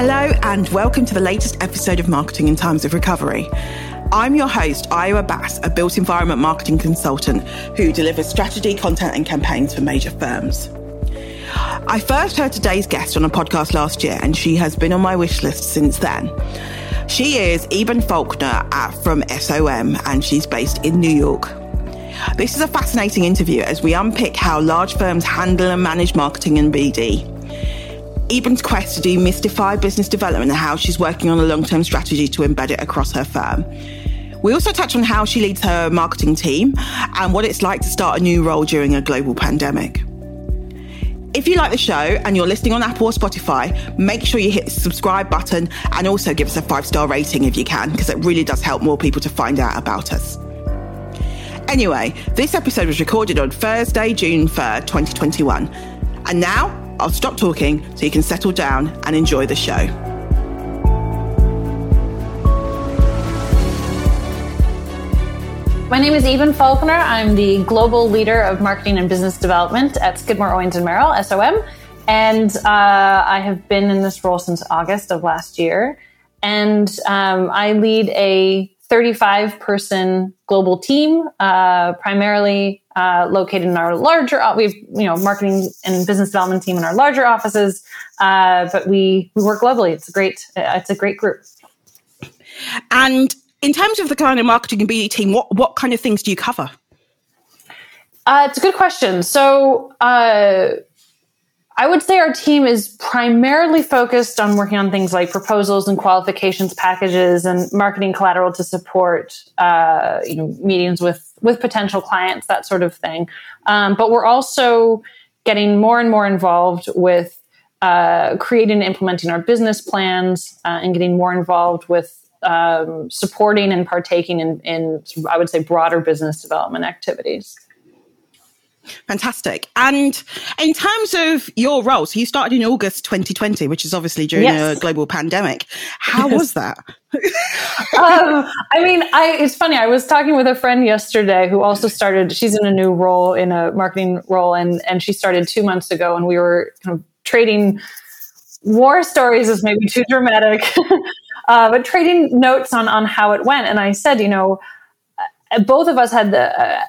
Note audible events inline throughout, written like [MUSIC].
Hello, and welcome to the latest episode of Marketing in Times of Recovery. I'm your host, Ayo Abbas, a built environment marketing consultant who delivers strategy, content, and campaigns for major firms. I first heard today's guest on a podcast last year, and she has been on my wish list since then. She is Iben Falconer at, from SOM, and she's based in New York. This is a fascinating interview as we unpick how large firms handle and manage marketing and BD. Iben's quest to demystify business development and how she's working on a long term strategy to embed it across her firm. We also touch on how she leads her marketing team and what it's like to start a new role during a global pandemic. If you like the show and you're listening on Apple or Spotify, make sure you hit the subscribe button and also give us a five star rating if you can, because it really does help more people to find out about us. Anyway, this episode was recorded on Thursday, June 3rd, 2021. And now I'll stop talking so you can settle down and enjoy the show. My name is Iben Falconer. I'm the global leader of marketing and business development at Skidmore, Owings and Merrill, SOM. And uh, I have been in this role since August of last year. And um, I lead a 35 person global team, uh, primarily uh, located in our larger, we have, you know, marketing and business development team in our larger offices. Uh, but we, we work globally. It's a great, it's a great group. And in terms of the kind of marketing and BD team, what, what kind of things do you cover? Uh, it's a good question. So, uh, I would say our team is primarily focused on working on things like proposals and qualifications packages and marketing collateral to support, uh, you know, meetings with with potential clients, that sort of thing. Um, but we're also getting more and more involved with uh, creating and implementing our business plans uh, and getting more involved with um, supporting and partaking in, in, I would say, broader business development activities. Fantastic. And in terms of your role, so you started in August 2020, which is obviously during yes. a global pandemic. How yes. was that? [LAUGHS] um, I mean, I, it's funny. I was talking with a friend yesterday who also started, she's in a new role, in a marketing role, and, and she started two months ago, and we were kind of trading war stories is maybe too dramatic [LAUGHS] uh, but trading notes on on how it went. And I said, you know, uh, both of us had the. Uh,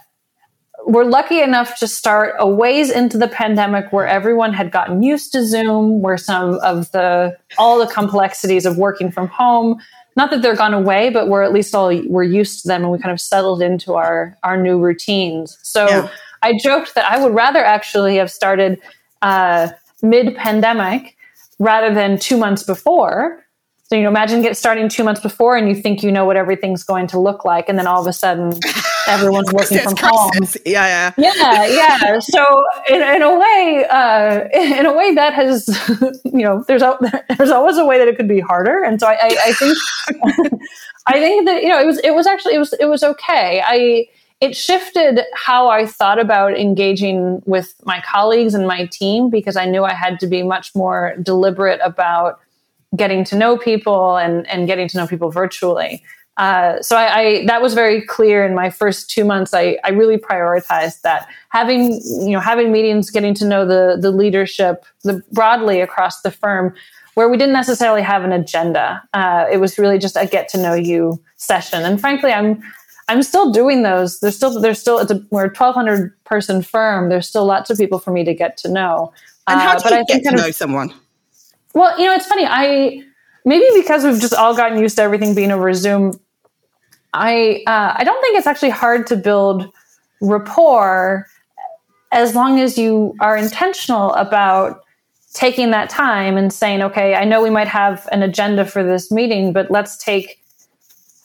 we're lucky enough to start a ways into the pandemic where everyone had gotten used to Zoom, where some of the all the complexities of working from home, not that they're gone away, but we're at least all we're used to them and we kind of settled into our our new routines. So yeah. I joked that I would rather actually have started uh, mid pandemic rather than two months before so, you know, imagine get starting two months before and you think you know what everything's going to look like. And then all of a sudden [LAUGHS] everyone's working from home. Yeah. Yeah. Yeah. Yeah. [LAUGHS] So in, in a way, uh, in a way that has, [LAUGHS] you know, there's, a, there's always a way that it could be harder. And so I, I, I think, I think that, you know, it was, it was actually, it was, it was okay. I, it shifted how I thought about engaging with my colleagues and my team because I knew I had to be much more deliberate about getting to know people and, and getting to know people virtually. Uh, so I, I, that was very clear in my first two months. I, I really prioritized that having you know having meetings, getting to know the the leadership the, broadly across the firm, where we didn't necessarily have an agenda. Uh, it was really just a get to know you session. And frankly, I'm I'm still doing those. There's still there's still it's a, we're a 1,200 person firm. There's still lots of people for me to get to know. And how uh, do you uh, get to know someone? Well, you know, it's funny. I maybe because we've just all gotten used to everything being over Zoom. I uh, I don't think it's actually hard to build rapport as long as you are intentional about taking that time and saying, okay, I know we might have an agenda for this meeting, but let's take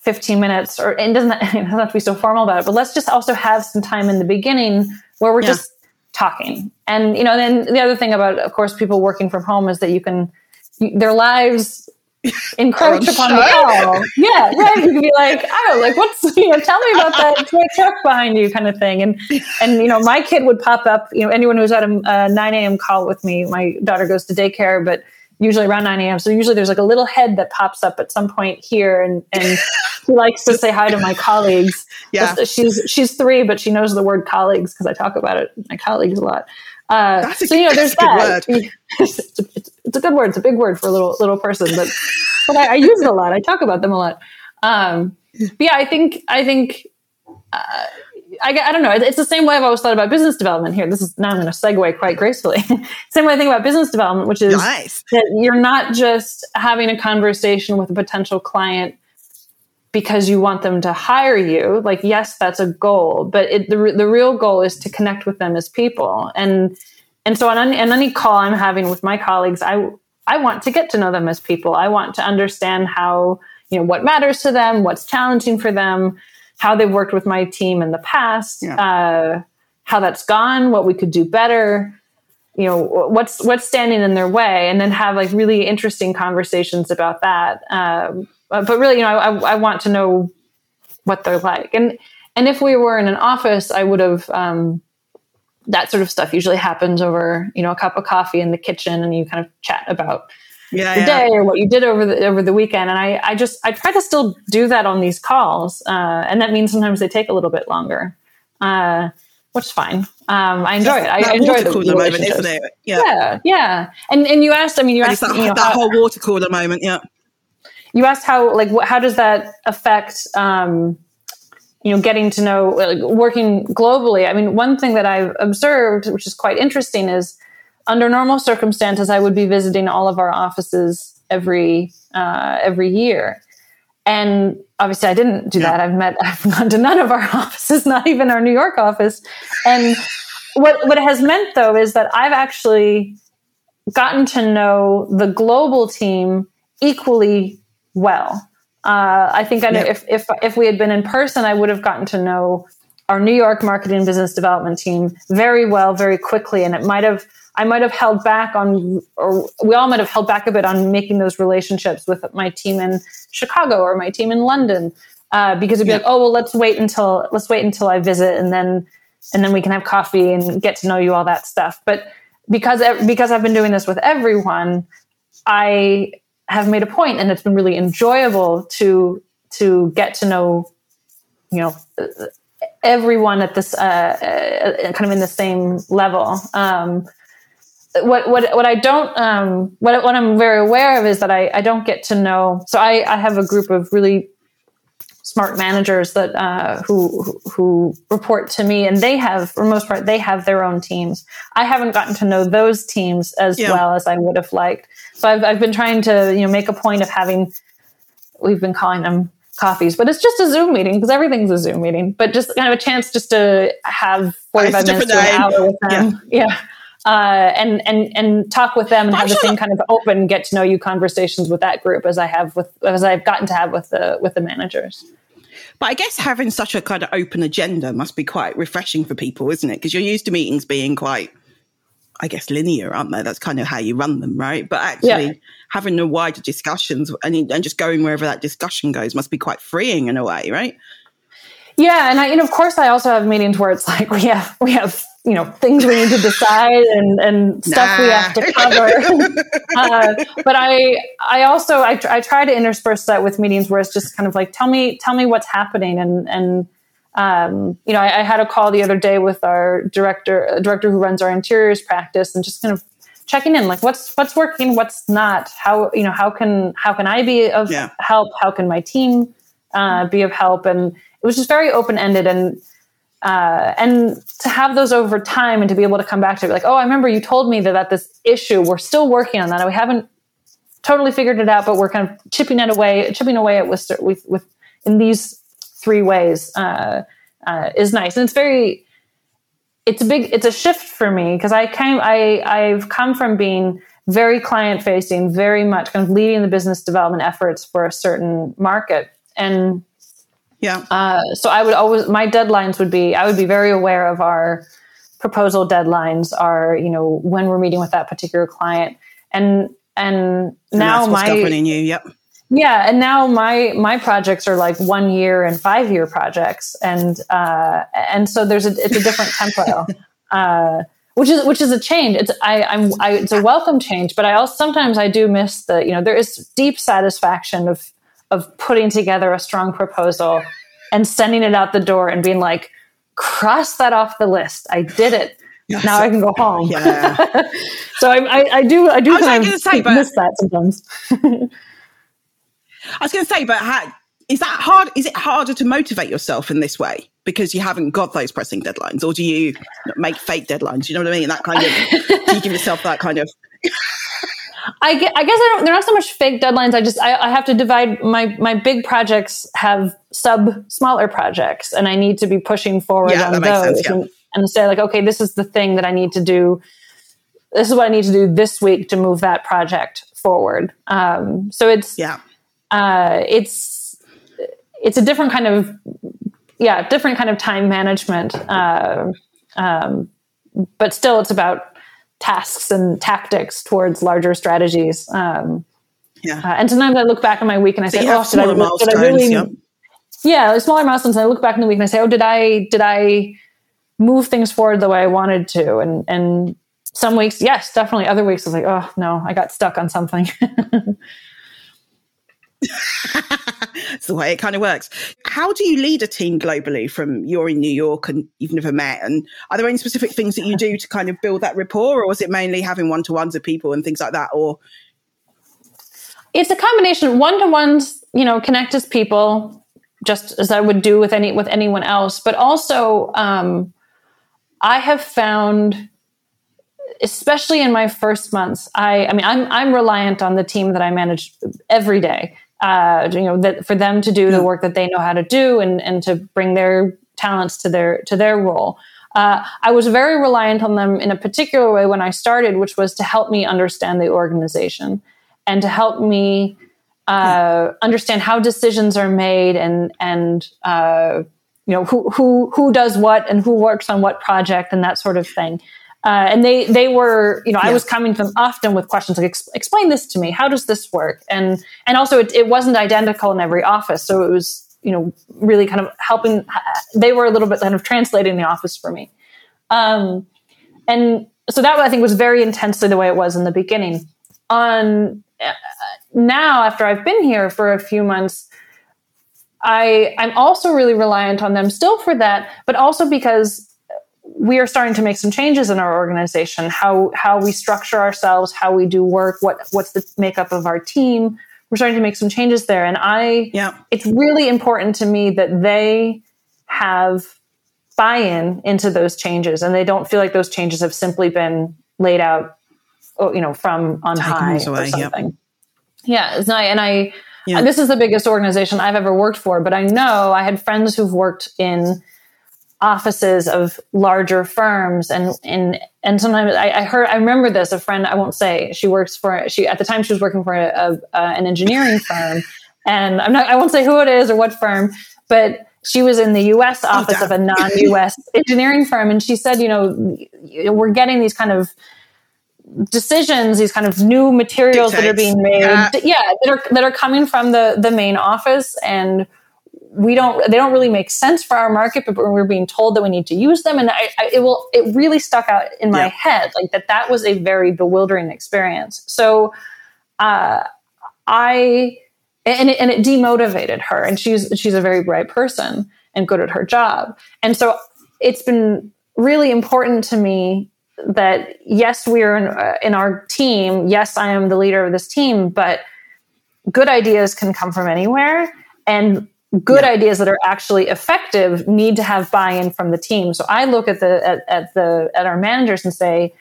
15 minutes, or it doesn't, [LAUGHS] it doesn't have to be so formal about it, but let's just also have some time in the beginning where we're yeah. just talking. And you know, then the other thing about, of course, people working from home is that you can their lives [LAUGHS] encroach upon the call. Yeah, right. You can be like, oh, like what's [LAUGHS] you know, tell me about that [LAUGHS] toy truck behind you, kind of thing. And and you know, my kid would pop up. You know, anyone who's at a, a nine a.m. call with me, my daughter goes to daycare, but usually around 9 a.m. So usually there's like a little head that pops up at some point here and, and she likes to say hi to my colleagues. Yeah. She's, she's three, but she knows the word colleagues because I talk about it, my colleagues a lot. Uh, so, you know, there's that. it's, it's, it's a good word. It's a big word for a little little person, but but I, I use it a lot. I talk about them a lot. Um, yeah, I think I think uh, I, I don't know. It's the same way I've always thought about business development here. This is now I'm going to segue quite gracefully. [LAUGHS] same way I think about business development, which is nice. that you're not just having a conversation with a potential client because you want them to hire you. Like, yes, that's a goal, but it, the, the real goal is to connect with them as people. And, and so on any, on any call I'm having with my colleagues, I, I want to get to know them as people. I want to understand how, you know, what matters to them, what's challenging for them, how they've worked with my team in the past, yeah. uh, how that's gone, what we could do better, you know, what's what's standing in their way, and then have like really interesting conversations about that. Um, but really, you know, I, I want to know what they're like, and and if we were in an office, I would have. Um, that sort of stuff usually happens over, you know, a cup of coffee in the kitchen, and you kind of chat about yeah, the yeah. day or what you did over the over the weekend. And I, I just I try to still do that on these calls, uh, and that means sometimes they take a little bit longer, uh, which is fine. Um, I enjoy it. I, I enjoy the cooler moment, isn't it? Yeah. yeah, yeah. And and you asked, I mean, you asked that, you know, that how, whole water cooler moment. Yeah. You asked how like what, how does that affect um, you know getting to know like, working globally. I mean, one thing that I've observed, which is quite interesting, is under normal circumstances, I would be visiting all of our offices every uh, every year, and obviously I didn't do yeah. that. I've met [LAUGHS] I've gone to none of our [LAUGHS] offices, not even our New York office. And what what it has meant though is that I've actually gotten to know the global team equally well. Uh, I think I know if, if if we had been in person, I would have gotten to know our New York marketing business development team very well, very quickly, and it might have I might have held back on, or we all might have held back a bit on making those relationships with my team in Chicago or my team in London, uh, because it'd be yeah. like, oh well, let's wait until let's wait until I visit, and then and then we can have coffee and get to know you all that stuff. But because because I've been doing this with everyone, I have made a point, and it's been really enjoyable to to get to know, you know everyone at this uh, uh, kind of in the same level. Um, what what what I don't um, what what I'm very aware of is that I, I don't get to know. So I, I have a group of really smart managers that uh, who who report to me, and they have for the most part they have their own teams. I haven't gotten to know those teams as yeah. well as I would have liked. So I've I've been trying to you know make a point of having. We've been calling them coffees, but it's just a Zoom meeting because everything's a Zoom meeting. But just kind of a chance just to have forty five minutes to an hour with them. Yeah. yeah uh, and and and talk with them and have the same kind of open get to know you conversations with that group as I have with as I've gotten to have with the with the managers. But I guess having such a kind of open agenda must be quite refreshing for people, isn't it? Because you're used to meetings being quite, I guess, linear, aren't they? That's kind of how you run them, right? But actually, yeah. having the wider discussions and, and just going wherever that discussion goes must be quite freeing in a way, right? Yeah, and I, you know, of course, I also have meetings where it's like we have we have you know things we need to decide and and stuff nah. we have to cover. [LAUGHS] uh, but I I also I, I try to intersperse that with meetings where it's just kind of like tell me tell me what's happening and and um, you know I, I, had a call the other day with our director director who runs our interiors practice and just kind of checking in like what's what's working what's not? How you know how can how can I be of yeah. help? How can my team uh, be of help? And it was just very open ended and uh, and to have those over time and to be able to come back to it like oh i remember you told me that that this issue we're still working on that. We haven't totally figured it out but we're kind of chipping it away chipping away at with with, with in these three ways uh, uh, is nice. And it's very it's a big it's a shift for me because i came i i've come from being very client facing very much kind of leading the business development efforts for a certain market. And yeah. Uh, so I would always my deadlines would be I would be very aware of our proposal deadlines are you know when we're meeting with that particular client. And and now and my governing you. Yep yeah and now my my projects are like one year and five year projects and uh and so there's a it's a different [LAUGHS] tempo uh which is which is a change it's i i'm I, it's a welcome change but i also sometimes i do miss the you know there is deep satisfaction of of putting together a strong proposal and sending it out the door and being like, cross that off the list. I did it. Now I can go home. Yeah. [LAUGHS] so I, I, I, do I do I kind of say, miss that sometimes. [LAUGHS] I was going to say, but how, is that hard? Is it harder to motivate yourself in this way because you haven't got those pressing deadlines, or do you make fake deadlines? You know what I mean? That kind of do you give yourself that kind of? [LAUGHS] I, guess, I guess I don't. They're not so much fake deadlines. I just I, I have to divide my my big projects have sub smaller projects, and I need to be pushing forward yeah, on those sense, yeah. and, and say like, okay, this is the thing that I need to do. This is what I need to do this week to move that project forward. Um, so it's yeah, uh, it's it's a different kind of yeah different kind of time management. Uh, um, but still it's about tasks and tactics towards larger strategies. Um, yeah. uh, and sometimes i look back on my week and i so say oh did I, did I really yeah. yeah smaller milestones. And i look back in the week and i say oh did i did i move things forward the way i wanted to? And and some weeks yes definitely. Other weeks i was like oh no i got stuck on something [LAUGHS] [LAUGHS] It's the way it kind of works. How do you lead a team globally from you're in New York and you've never met? And are there any specific things that you do to kind of build that rapport, or is it mainly having one to ones with people and things like that? Or it's a combination. One to ones, you know, connect as people, just as I would do with any with anyone else. But also, um, I have found especially in my first months i i mean i'm i'm reliant on the team that i manage every day uh, you know, that for them to do the work that they know how to do and, and to bring their talents to their to their role. Uh, I was very reliant on them in a particular way when I started, which was to help me understand the organization and to help me uh, understand how decisions are made and and uh, you know who who who does what and who works on what project and that sort of thing. Uh, and they they were you know yeah. I was coming to them often with questions like explain this to me. How does this work? And and also it, it wasn't identical in every office. So it was you know really kind of helping they were a little bit kind of translating the office for me. Um, and so that I think was very intensely the way it was in the beginning. On uh, now after I've been here for a few months I I'm also really reliant on them still for that but also because we are starting to make some changes in our organization how how we structure ourselves how we do work what what's the makeup of our team we're starting to make some changes there and i yeah it's really important to me that they have buy-in into those changes and they don't feel like those changes have simply been laid out oh, you know from on Taking high away, or something yep. yeah and i and i yeah. this is the biggest organization i've ever worked for but i know i had friends who've worked in offices of larger firms and and and sometimes I, I, heard I remember this a friend I won't say she works for she at the time she was working for a, a, an engineering firm and I'm not I won't say who it is or what firm but she was in the U.S. Oh, office oh, of a non-U.S. [LAUGHS] engineering firm and she said you know we're getting these kind of decisions these kind of new materials Dictates. that are being made yeah. yeah that are that are coming from the the main office and we don't they don't really make sense for our market but we're being told that we need to use them. And I, I, it will it really stuck out in my yeah. head like that that was a very bewildering experience. So uh, i and it, and it demotivated her and she's she's a very bright person and good at her job. And so it's been really important to me that yes we're in, uh, in our team. Yes i am the leader of this team but good ideas can come from anywhere. And good yeah. ideas that are actually effective need to have buy-in from the team. So I look at the at, at, the at our managers and say,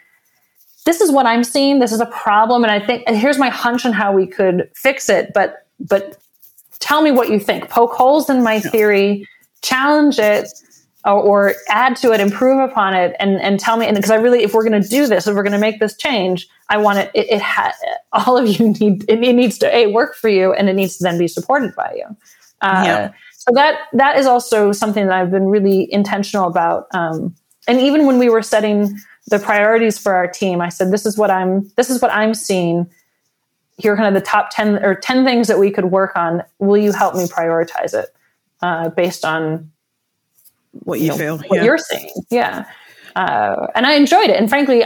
this is what I'm seeing. This is a problem, and I think and here's my hunch on how we could fix it. But but tell me what you think. Poke holes in my yeah. theory, challenge it. Or, or add to it, improve upon it, and and tell me. And because I really, if we're going to do this, if we're going to make this change, I want it. It, it ha- all of you [LAUGHS] need it, it needs to a work for you, and it needs to then be supported by you. Uh, yeah. So that that is also something that I've been really intentional about. Um, and even when we were setting the priorities for our team, I said, "This is what I'm. This is what I'm seeing. Here are kind of the top ten or ten things that we could work on. Will you help me prioritize it uh, based on what you, you know, feel, what yeah. you're seeing?" Yeah. Uh, and I enjoyed it. And frankly,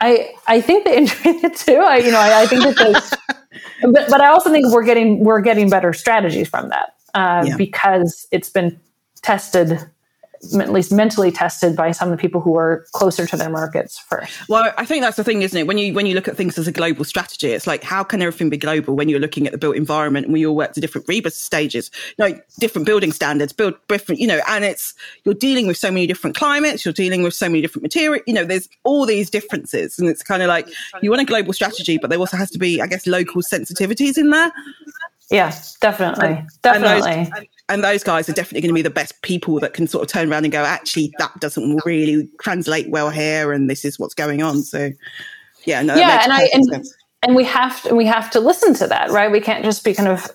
I I think they [LAUGHS] enjoyed it too. I you know I, I think that [LAUGHS] but, but I also think we're getting we're getting better strategies from that uh, yeah. because it's been tested at least mentally tested by some of the people who are closer to their markets first. Well, I think that's the thing, isn't it? When you when you look at things as a global strategy, it's like how can everything be global when you're looking at the built environment and we all work to different RIBA stages, like different building standards, build different, you know, and it's you're dealing with so many different climates, you're dealing with so many different material, you know, there's all these differences, and it's kind of like you want a global strategy, but there also has to be, I guess, local sensitivities in there. Yeah, definitely, definitely. And those, and those guys are definitely going to be the best people that can sort of turn around and go, actually, that doesn't really translate well here, and this is what's going on. So, yeah, no, yeah, and I and, and we have to we have to listen to that, right? We can't just be kind of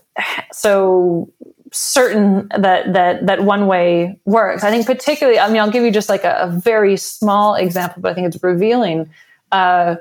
so certain that that that one way works. I think particularly, I mean, I'll give you just like a, a very small example, but I think it's revealing. Uh,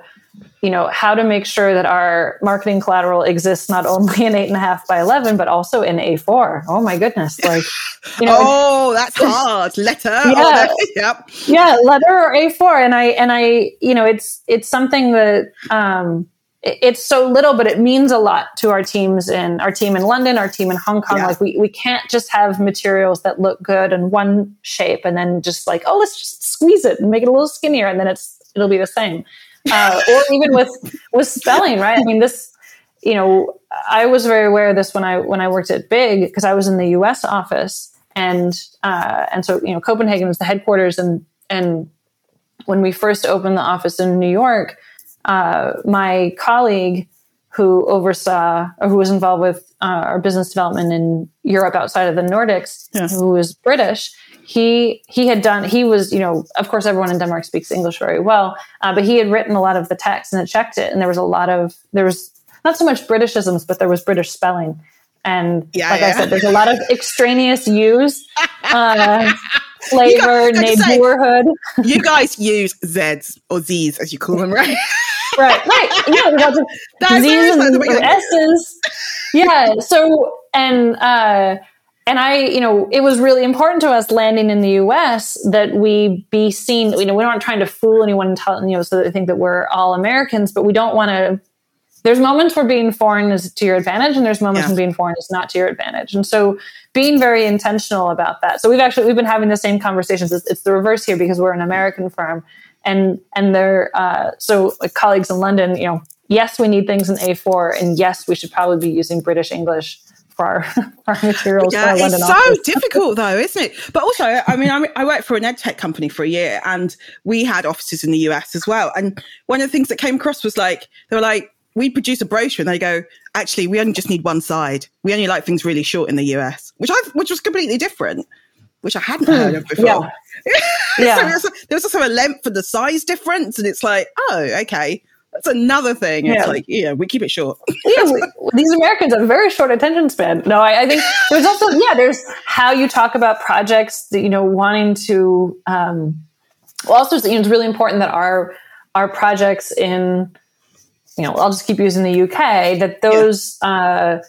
you know how to make sure that our marketing collateral exists not only in eight and a half by 11 but also in a4 oh my goodness like [LAUGHS] you know oh that's hard letter [LAUGHS] yeah, [LAUGHS] yep. yeah letter or a4 and i and i you know it's it's something that um it's so little, but it means a lot to our teams in our team in London, our team in Hong Kong. Yeah. Like we, we can't just have materials that look good in one shape and then just like, oh, let's just squeeze it and make it a little skinnier and then it's it'll be the same uh, or even with with spelling, right? I mean, this, you know, I was very aware of this when I when I worked at Big because I was in the U.S. office, and uh, and so you know, Copenhagen was the headquarters, and and when we first opened the office in New York, uh, my colleague who oversaw or who was involved with uh, our business development in Europe outside of the Nordics, yeah. who was British, he he had done he was you know of course everyone in denmark speaks english very well uh, but he had written a lot of the text and had checked it and there was a lot of there was not so much britishisms but there was british spelling. And yeah, like yeah. i said there's a lot of extraneous use [LAUGHS] uh, flavor neighborhood. you guys use z's or z's as you call them right? [LAUGHS] Right right. Yeah [LAUGHS] z's and s's. Yeah so and uh and I, you know, it was really important to us landing in the U.S. that we be seen. You know, we aren't trying to fool anyone and tell you know so that they think that we're all Americans, but we don't want to. There's moments where being foreign is to your advantage, and there's moments yeah. when being foreign is not to your advantage. And so, being very intentional about that. So we've actually we've been having the same conversations. It's, it's the reverse here because we're an American firm, and and they're uh, so like colleagues in London. You know, yes, we need things in A4, and yes, we should probably be using British English for our, [LAUGHS] our materials. Yeah, it's so office. difficult though, isn't it? But also, I mean, I, I worked for an ed tech company for a year, and we had offices in the US as well. And one of the things that came across was like they were like, we produce a brochure, and they go, actually, we only just need one side. We only like things really short in the US, which I which was completely different. Which I hadn't hmm, heard of before. Yeah. [LAUGHS] yeah. so there, was, there was also a length and the size difference, and it's like, oh, okay that's another thing. It's yeah. like, yeah, we keep it short. [LAUGHS] yeah, we, these Americans have very short attention span. No, I, I, think there's also, yeah, there's how you talk about projects that, you know, wanting to, um, well, also, you know, it's really important that our, our projects in, you know, I'll just keep using the UK, that those, yeah. uh,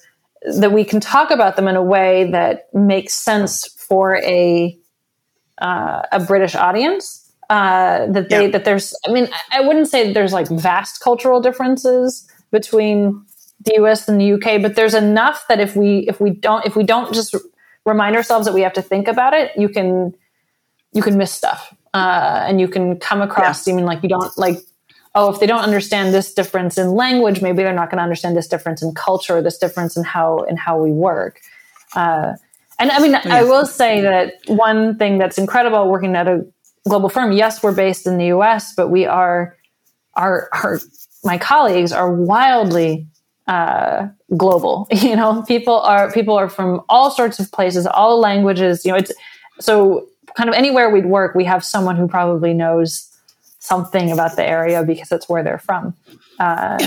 that we can talk about them in a way that makes sense for a, uh, a British audience uh, that they yeah. that there's i mean i wouldn't say there's like vast cultural differences between the us and the uk but there's enough that if we if we don't if we don't just remind ourselves that we have to think about it you can you can miss stuff uh, and you can come across yeah. seeming like you don't like oh if they don't understand this difference in language maybe they're not going to understand this difference in culture this difference in how in how we work uh, and i mean yeah. i will say that one thing that's incredible working at a global firm. Yes, we're based in the US, but we are, our, our my colleagues are wildly uh, global. [LAUGHS] You know, people are people are from all sorts of places, all languages. You know, it's so kind of anywhere we'd work, we have someone who probably knows something about the area because it's where they're from. Uh,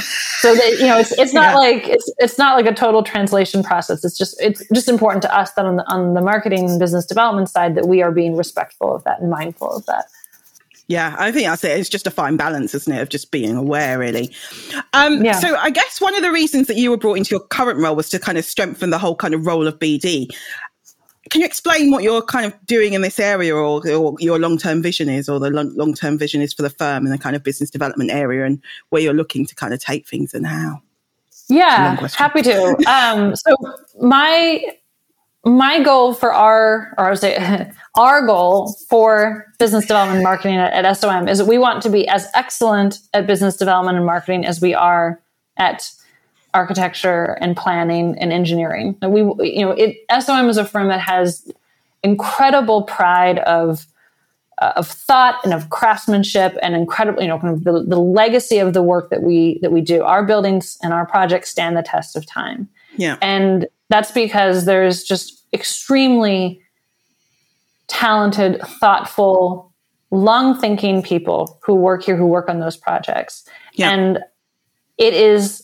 so that you know, it's it's not yeah. like it's it's not like a total translation process. It's just it's just important to us that on the on the marketing business development side that we are being respectful of that and mindful of that. Yeah, I think that's it. It's just a fine balance, isn't it, of just being aware, really. Um, yeah. So I guess one of the reasons that you were brought into your current role was to kind of strengthen the whole kind of role of BD can you explain what you're kind of doing in this area or, or your long-term vision is or the long, term vision is for the firm in the kind of business development area and where you're looking to kind of take things and how? Yeah happy to. Um, so my my goal for our, or I would say, [LAUGHS] our goal for business development and marketing at, at, SOM is that we want to be as excellent at business development and marketing as we are at architecture and planning and engineering. We, you know, it, SOM is a firm that has incredible pride of uh, of thought and of craftsmanship and incredible, you know, kind of the, the legacy of the work that we that we do. Our buildings and our projects stand the test of time. Yeah, and that's because there's just extremely talented, thoughtful, long thinking people who work here, who work on those projects. Yeah. And it is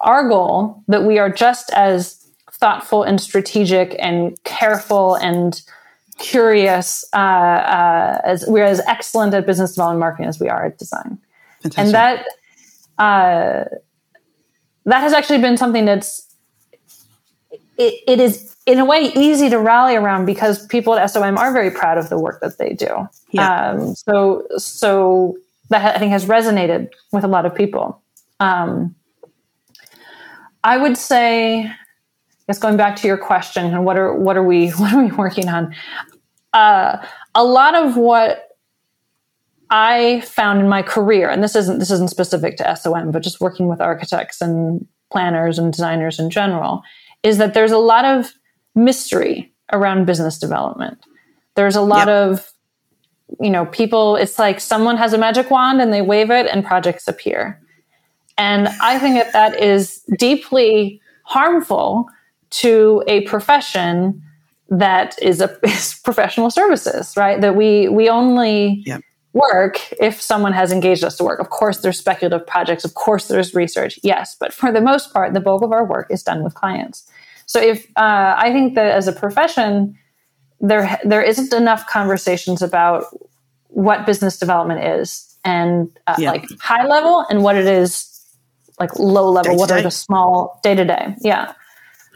our goal that we are just as thoughtful and strategic and careful and curious uh, uh, as we're as excellent at business development marketing as we are at design Fantastic. and that uh, that has actually been something that's it, it is in a way easy to rally around because people at som are very proud of the work that they do yeah. Um, so so that i think has resonated with a lot of people um, i would say guess going back to your question and what are what are we [LAUGHS] what are we working on? Uh, a lot of what I found in my career, and this isn't this isn't specific to SOM, but just working with architects and planners and designers in general, is that there's a lot of mystery around business development. There's a lot yep. of you know people it's like someone has a magic wand and they wave it and projects appear and i think that that is deeply harmful to a profession that is a [LAUGHS] is professional services, right? That we we only yep. work if someone has engaged us to work. Of course, there's speculative projects. Of course, there's research. Yes, but for the most part, the bulk of our work is done with clients. So if uh, I think that as a profession, there there isn't enough conversations about what business development is and uh, like high level and what it is like low level. Day-to-day. What are the small day to day? Yeah.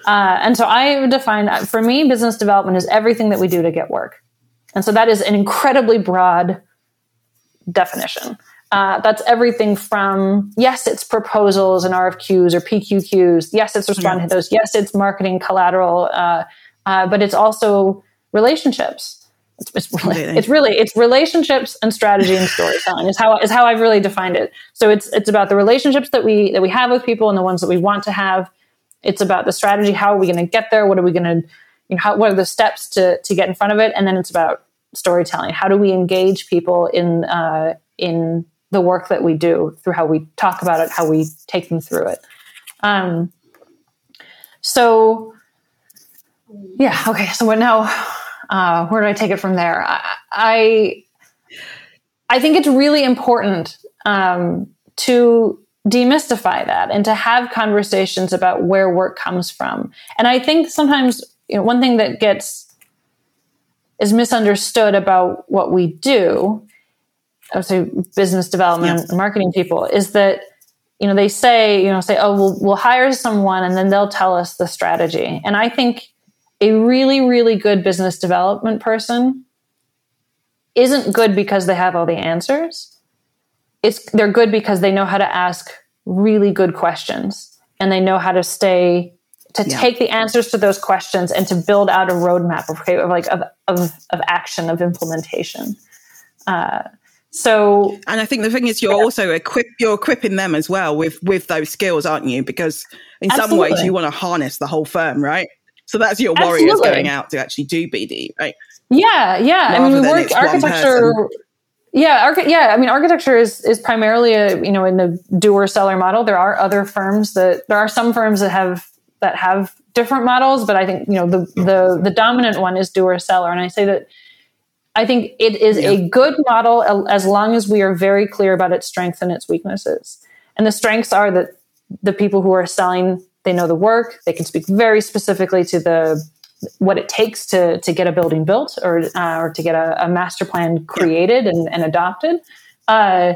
Uh, and so I define, for me, business development is everything that we do to get work. And so that is an incredibly broad definition. Uh, that's everything from yes, it's proposals and RFQs or PQQs. Yes, it's responding yeah. to those. Yes, it's marketing collateral, uh, uh, but it's also relationships. It's, it's, really, it's really it's relationships and strategy and storytelling is how is how I've really defined it. So it's it's about the relationships that we that we have with people and the ones that we want to have, it's about the strategy. How are we going to get there? What are we going to, you know, how, what are the steps to, to get in front of it? And then it's about storytelling. How do we engage people in, uh, in the work that we do through how we talk about it, how we take them through it. Um, so yeah, okay. So what now, uh, where do I take it from there? I, I, I think it's really important um, to demystify that and to have conversations about where work comes from. And I think sometimes you know, one thing that gets is misunderstood about what we do, I would say business development yeah. marketing people, is that you know they say you know say oh we'll, we'll hire someone and then they'll tell us the strategy. And I think a really really good business development person isn't good because they have all the answers it's they're good because they know how to ask really good questions and they know how to stay to yeah. take the answers to those questions and to build out a roadmap of, of like of, of, of action of implementation uh, so and i think the thing is you're yeah. also equip you're equipping them as well with with those skills aren't you because in Absolutely. some ways you want to harness the whole firm right so that's your warriors Absolutely. going out to actually do bd right yeah yeah Rather i mean we work architecture yeah, arch- yeah. I mean, architecture is is primarily a you know in the doer seller model. There are other firms that there are some firms that have that have different models, but I think you know the the the dominant one is doer seller, and I say that I think it is yeah. a good model as long as we are very clear about its strengths and its weaknesses. And the strengths are that the people who are selling they know the work, they can speak very specifically to the what it takes to to get a building built or uh, or to get a, a, master plan created and, and adopted. Uh,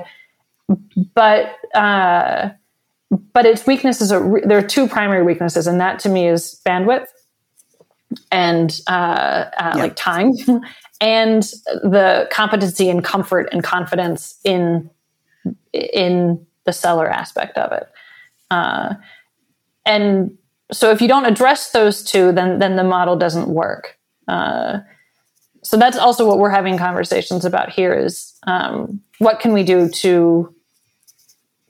but uh, but its weaknesses are there are two primary weaknesses, and that to me is bandwidth and uh, uh, yeah. like time [LAUGHS] and the competency and comfort and confidence in in the seller aspect of it. And so if you don't address those two, then then the model doesn't work. Uh, so that's also what we're having conversations about here is um, what can we do to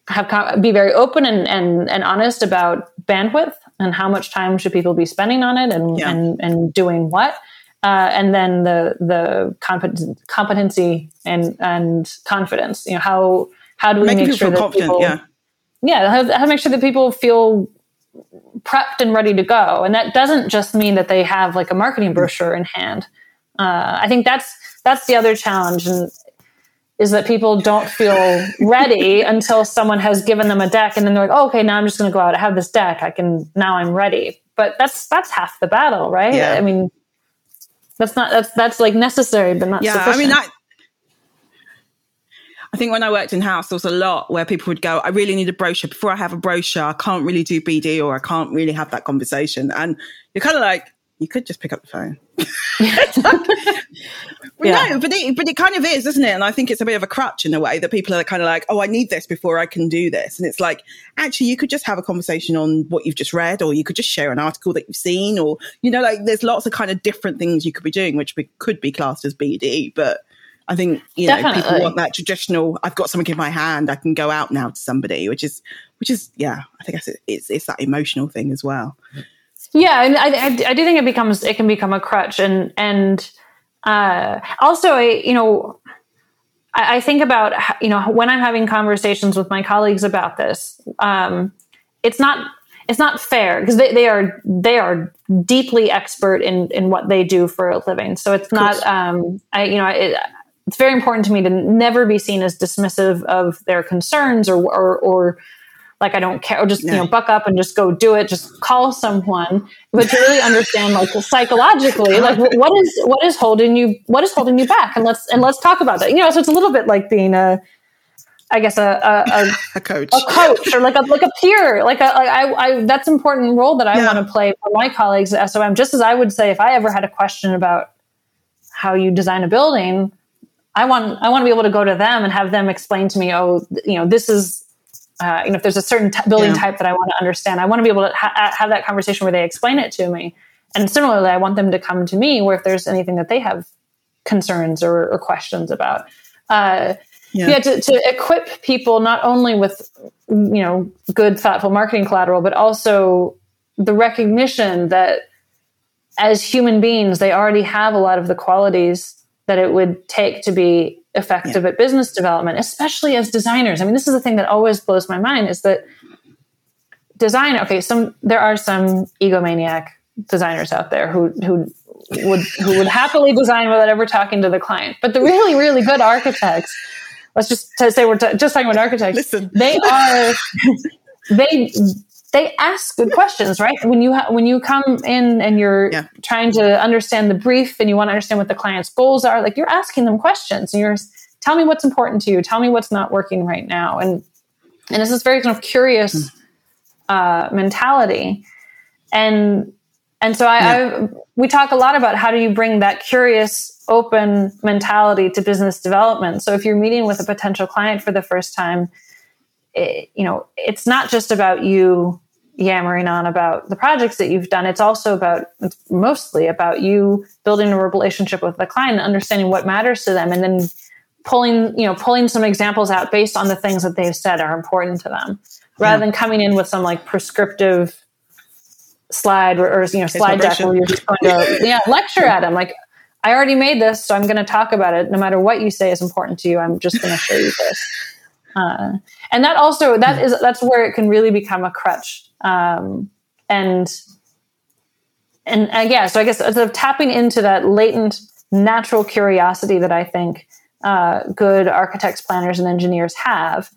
have be very open and, and, and honest about bandwidth and how much time should people be spending on it and, yeah. and, and doing what. Uh, and then the the competency and and confidence. You know how how do we Making make sure that people, yeah, yeah, how, how to make sure that people feel prepped and ready to go. And that doesn't just mean that they have like a marketing brochure in hand. Uh, I think that's that's the other challenge, and is that people don't feel ready until someone has given them a deck, and then they're like, oh, "Okay, now I'm just going to go out. I have this deck. I can now I'm ready." But that's that's half the battle, right? Yeah. I mean, that's not that's that's like necessary, but not yeah. Sufficient. I mean, I, I think when I worked in house, there was a lot where people would go, I really need a brochure. Before I have a brochure, I can't really do BD or I can't really have that conversation. And you're kind of like, you could just pick up the phone. [LAUGHS] well, yeah. No, but it, but it kind of is, isn't it? And I think it's a bit of a crutch in a way that people are kind of like, oh, I need this before I can do this. And it's like, actually, you could just have a conversation on what you've just read, or you could just share an article that you've seen, or, you know, like there's lots of kind of different things you could be doing, which could be classed as BD. But I think you know Definitely. people want that traditional. I've got something in my hand. I can go out now to somebody, which is which is yeah. I think it's it's, it's that emotional thing as well. Yeah, and I, I, I do think it becomes it can become a crutch, and and uh, also I you know I, I, think about you know when I'm having conversations with my colleagues about this. Um, it's not it's not fair because they, they are they are deeply expert in in what they do for a living. So it's not um, I you know it, it's very important to me to never be seen as dismissive of their concerns or or, or like I don't care, or just you know buck up and just go do it. Just call someone, but to really understand like psychologically, like what is what is holding you, what is holding you back, and let's and let's talk about that. You know, so it's a little bit like being a, I guess a a, a, [LAUGHS] a coach, a coach, or like a like a peer, like a like I, I that's important role that I yeah. want to play for my colleagues at SOM. Just as I would say, if I ever had a question about how you design a building I want I want to be able to go to them and have them explain to me, oh, you know, this is, uh, you know, if there's a certain t- building yeah. type that I want to understand, I want to be able to ha- have that conversation where they explain it to me. And similarly, I want them to come to me where if there's anything that they have concerns or, or questions about. Uh, yeah, yeah to, to equip people not only with you know good thoughtful marketing collateral, but also the recognition that as human beings, they already have a lot of the qualities that it would take to be effective yeah. at business development, especially as designers. I mean, this is the thing that always blows my mind is that design, okay, some there are some egomaniac designers out there who who would who would happily design without ever talking to the client. But the really, really good architects, let's just say we're t- just talking about architects, Listen. they are [LAUGHS] they they ask good questions, right? When you ha- when you come in and you're yeah. trying to understand the brief and you want to understand what the client's goals are, like you're asking them questions and you're tell me what's important to you, tell me what's not working right now, and and it's this very kind of curious mm. uh, mentality, and and so I, yeah. I we talk a lot about how do you bring that curious, open mentality to business development. So if you're meeting with a potential client for the first time. It, you know, it's not just about you yammering on about the projects that you've done. It's also about, it's mostly about you building a relationship with the client, understanding what matters to them, and then pulling, you know, pulling some examples out based on the things that they've said are important to them, rather yeah. than coming in with some like prescriptive slide or, or you know slide deck where you're just going to yeah lecture at them like I already made this, so I'm going to talk about it. No matter what you say is important to you, I'm just going to show you this. Uh, and that also that is that's where it can really become a crutch um, and and uh, yeah, so I guess sort of tapping into that latent natural curiosity that I think uh, good architects, planners, and engineers have,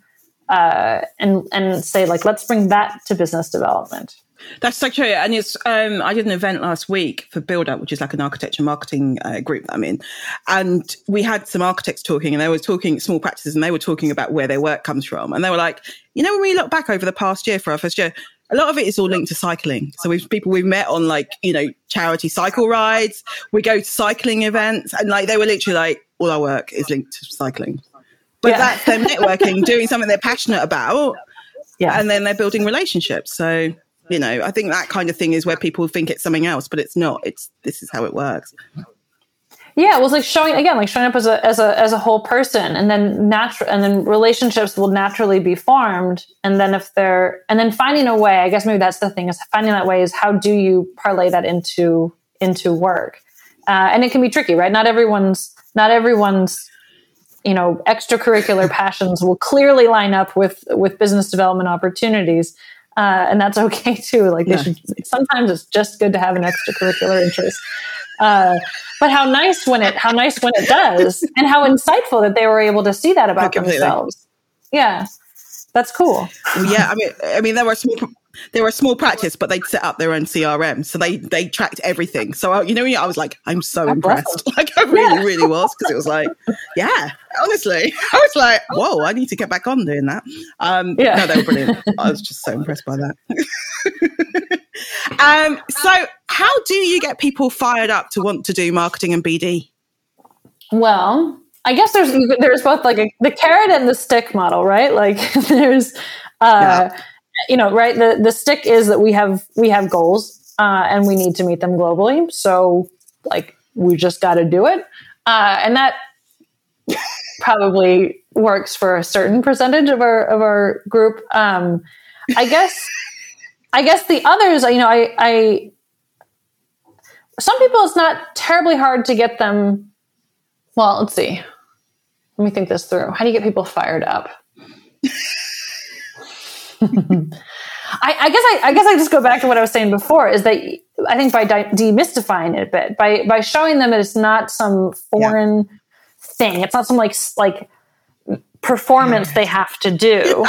uh, and and say like, let's bring that to business development. That's so true. And it's, um, I did an event last week for Build Up, which is like an architecture marketing uh, group that I'm in. And we had some architects talking and they were talking small practices and they were talking about where their work comes from. And they were like, you know, when we look back over the past year for our first year, a lot of it is all linked to cycling. So we've people we've met on like, you know, charity cycle rides. We go to cycling events and like they were literally like, all our work is linked to cycling. But yeah. that's them networking, [LAUGHS] doing something they're passionate about. Yeah. And then they're building relationships. So You know, I think that kind of thing is where people think it's something else, but it's not. It's this is how it works. Yeah, it was like showing again, like showing up as a as a as a whole person, and then natural, and then relationships will naturally be formed, and then if they're, and then finding a way. I guess maybe that's the thing is finding that way is how do you parlay that into into work, uh, and it can be tricky, right? Not everyone's not everyone's you know extracurricular [LAUGHS] passions will clearly line up with with business development opportunities. Uh, and that's okay too. Like yeah. should, sometimes it's just good to have an extracurricular interest. Uh, but how nice when it how nice when it does, and how insightful that they were able to see that about themselves. Yeah, that's cool. yeah, I mean, I mean, there were small they were a small practice, but they'd set up their own CRM, so they they tracked everything. So you know, I was like, I'm so impressed. [LAUGHS] Like I really, yeah. really was because it was like, yeah, honestly, [LAUGHS] I was like, whoa, I need to get back on doing that. Um, yeah, no, they were brilliant. I was just so impressed by that. [LAUGHS] um, so how do you get people fired up to want to do marketing and BD? Well, I guess there's there's both like a, the carrot and the stick model, right? Like there's. Uh, yeah you know, right? The the stick is that we have we have goals uh, and we need to meet them globally. So like we just got to do it, uh, and that [LAUGHS] probably works for a certain percentage of our of our group. Um, I guess I guess the others, you know, I, I some people it's not terribly hard to get them. Well, let's see. Let me think this through. How do you get people fired up? [LAUGHS] I, I, guess I, I, guess I just go back to what I was saying before is that I think by demystifying it a bit, by by showing them that it's not some foreign yeah. thing, it's not some like like performance they have to do.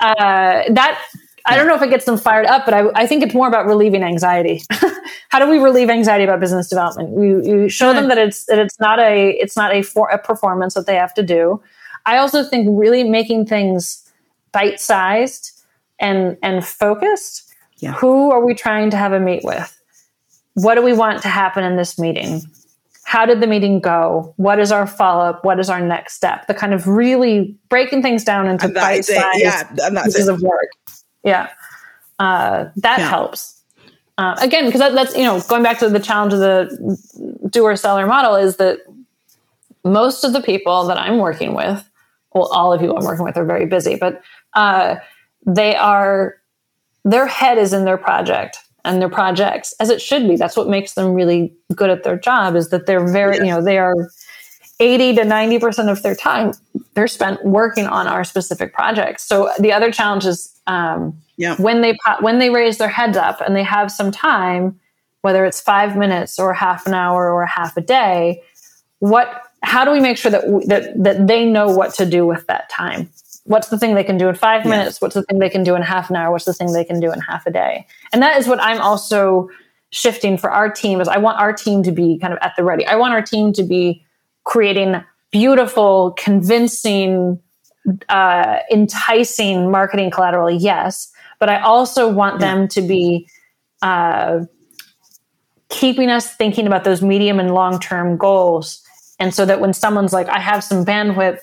uh, that I don't know if it gets them fired up, but I, I think it's more about relieving anxiety. [LAUGHS] How do we relieve anxiety about business development? You, you show them that it's that it's not a it's not a for a performance that they have to do. I also think really making things bite sized and and focused. Yeah. Who are we trying to have a meet with? What do we want to happen in this meeting? How did the meeting go? What is our follow up? What is our next step? The kind of really breaking things down into bite sized yeah, pieces of work. Yeah, uh, that yeah. helps. Uh, again, because that, that's you know going back to the challenge of the doer seller model is that most of the people that I'm working with, well, all of you I'm working with are very busy, but uh, they are their head is in their project and their projects as it should be. That's what makes them really good at their job is that they're very you know they are 80 to 90% of their time they're spent working on our specific projects. So the other challenge is um, yeah. when they when they raise their heads up and they have some time whether it's five minutes or half an hour or half a day what how do we make sure that that that they know what to do with that time? What's the thing they can do in five yeah. minutes? What's the thing they can do in half an hour? What's the thing they can do in half a day? And that is what i'm also shifting for our team is i want our team to be kind of at the ready. I want our team to be creating beautiful convincing uh, enticing marketing collateral yes but i also want yeah. them to be uh, keeping us thinking about those medium and long term goals and so that when someone's like i have some bandwidth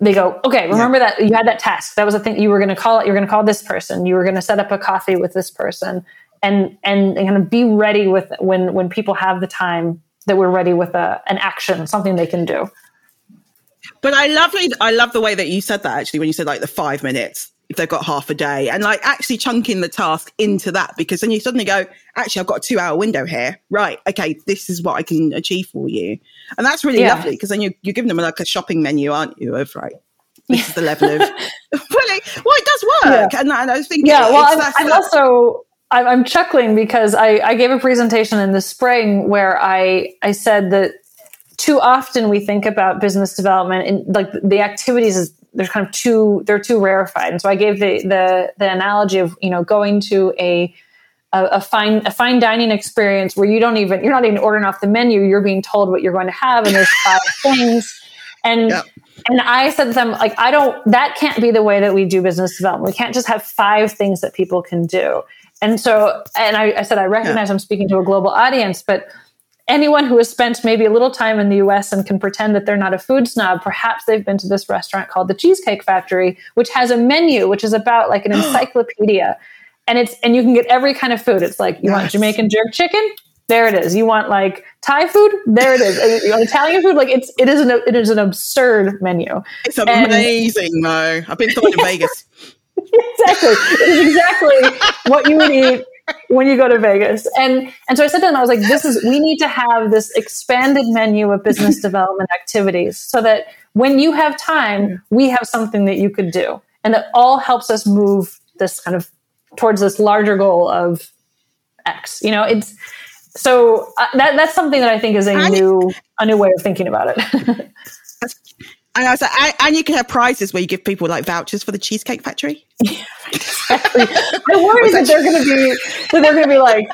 they go, okay, remember yeah. that you had that task. That was a thing you were going to call it. You're going to call this person. You were going to set up a coffee with this person, and and, and kind of be ready with when when people have the time that we're ready with a, an action, something they can do. But I love I love the way that you said that actually when you said like the five minutes if they've got half a day and like actually chunking the task into that because then you suddenly go actually I've got a two hour window here right okay this is what I can achieve for you and that's really yeah. lovely because then you, you're giving them like a shopping menu aren't you of right this is the level of [LAUGHS] well, it, well it does work yeah. and, and, I thinking, yeah well I'm, I'm also I'm, I'm chuckling because I, I gave a presentation in the spring where I I said that too often we think about business development and like the activities is there's kind of too they're too rarefied. And so I gave the the the analogy of you know going to a a, a fine a fine dining experience where you don't even you're not even ordering off the menu. You're being told what you're going to have, and there's five [LAUGHS] things. And yep. and I said to them like I don't that can't be the way that we do business development. We can't just have five things that people can do. And so and I, I said I recognize yeah. I'm speaking to a global audience, but anyone who has spent maybe a little time in the US and can pretend that they're not a food snob, perhaps they've been to this restaurant called the Cheesecake Factory, which has a menu which is about like an [GASPS] encyclopedia. and it's and you can get every kind of food. It's like you yes. want Jamaican jerk chicken, there it is. You want like Thai food, there it is. You want Italian food, like it's it is an it is an absurd menu. It's amazing and, though. I've been in [LAUGHS] Vegas. exactly, it is exactly what you would eat when you go to Vegas. And and so I said to them, I was like, this is we need to have this expanded menu of business [LAUGHS] development activities so that when you have time, we have something that you could do. And that all helps us move this kind of towards this larger goal of X. You know, it's so uh, that that's something that I think is a and new a new way of thinking about it. [LAUGHS] And I was like, and, you can have prizes where you give people like vouchers for the Cheesecake Factory. Yeah, [LAUGHS] exactly. I worry that they're going to be that they're going to be like,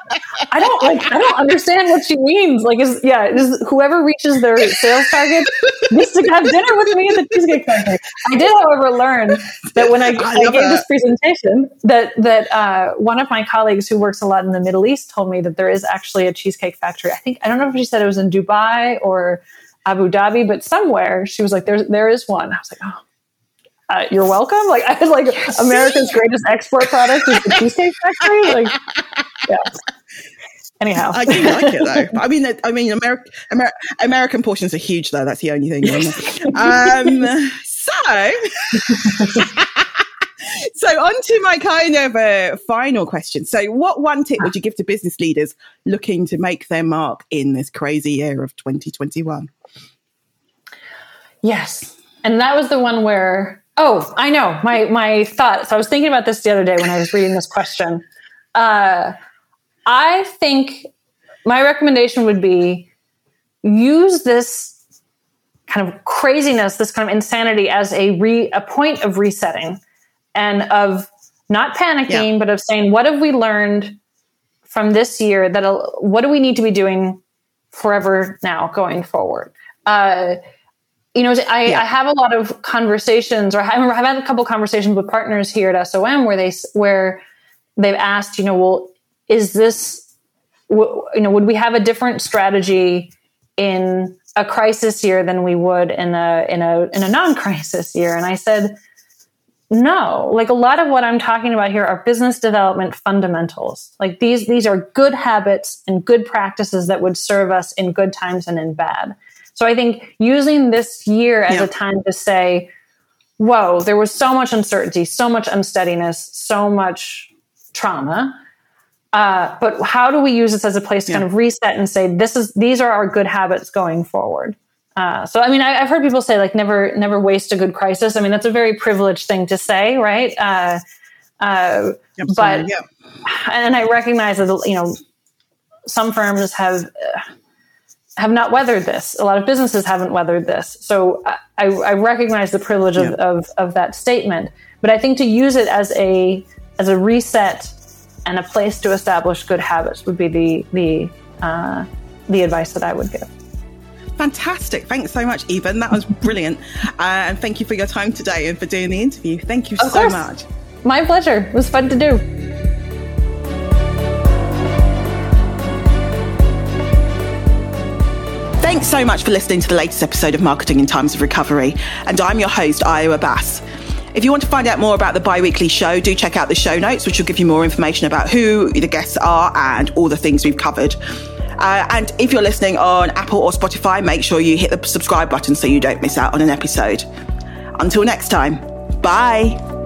I don't like, I don't understand what she means. Like, is yeah, is whoever reaches their sales target needs to have dinner with me at the Cheesecake Factory. I did, however, learn that when I, [LAUGHS] I, I gave that. this presentation, that that uh, one of my colleagues who works a lot in the Middle East told me that there is actually a Cheesecake Factory. I think I don't know if she said it was in Dubai or Abu Dhabi, but somewhere she was like, "There's there is one." I was like, "Oh, uh, you're welcome." Like I was like, America's greatest export product is the Cheesecake Factory. Like, yeah. Anyhow, I do like it though. I mean, I mean, American Amer- American portions are huge though. That's the only thing. [LAUGHS] um, so. so on to my kind of uh, final question. So what one tip would you give to business leaders looking to make their mark in this crazy year of 2021? Yes. And that was the one where, oh, I know my, my thought. So I was thinking about this the other day when I was reading this question. Uh, I think my recommendation would be use this kind of craziness, this kind of insanity as a re, a point of resetting and of not panicking, yeah. but of saying, what have we learned from this year that what do we need to be doing forever now going forward? Uh, you know, I, yeah. I, have a lot of conversations, or I've had a couple conversations with partners here at SOM where they where they've asked, you know, well, is this, you know, would we have a different strategy in a crisis year than we would in a in a in a non-crisis year? And I said, no. Like a lot of what I'm talking about here are business development fundamentals. Like these these are good habits and good practices that would serve us in good times and in bad. So I think using this year as yeah. a time to say, whoa, there was so much uncertainty, so much unsteadiness, so much trauma. Uh, but how do we use this as a place to yeah. kind of reset and say, this is these are our good habits going forward? Uh, so I mean, I, have heard people say like never never waste a good crisis. I mean, that's a very privileged thing to say, right? Uh, uh, but yeah. and I recognize that you know some firms have uh, have not weathered this. A lot of businesses haven't weathered this. So I, I recognize the privilege of, yeah. of, of, that statement. But I think to use it as a as a reset and a place to establish good habits would be the the uh, the advice that I would give. Fantastic. Thanks so much, Iben. That was brilliant. Uh, and thank you for your time today and for doing the interview. Thank you of so course. much. My pleasure. It was fun to do. Thanks so much for listening to the latest episode of Marketing in Times of Recovery. And I'm your host, Ayo Abbas. If you want to find out more about the bi weekly show, do check out the show notes, which will give you more information about who the guests are and all the things we've covered. Uh, and if you're listening on Apple or Spotify, make sure you hit the subscribe button so you don't miss out on an episode. Until next time, bye.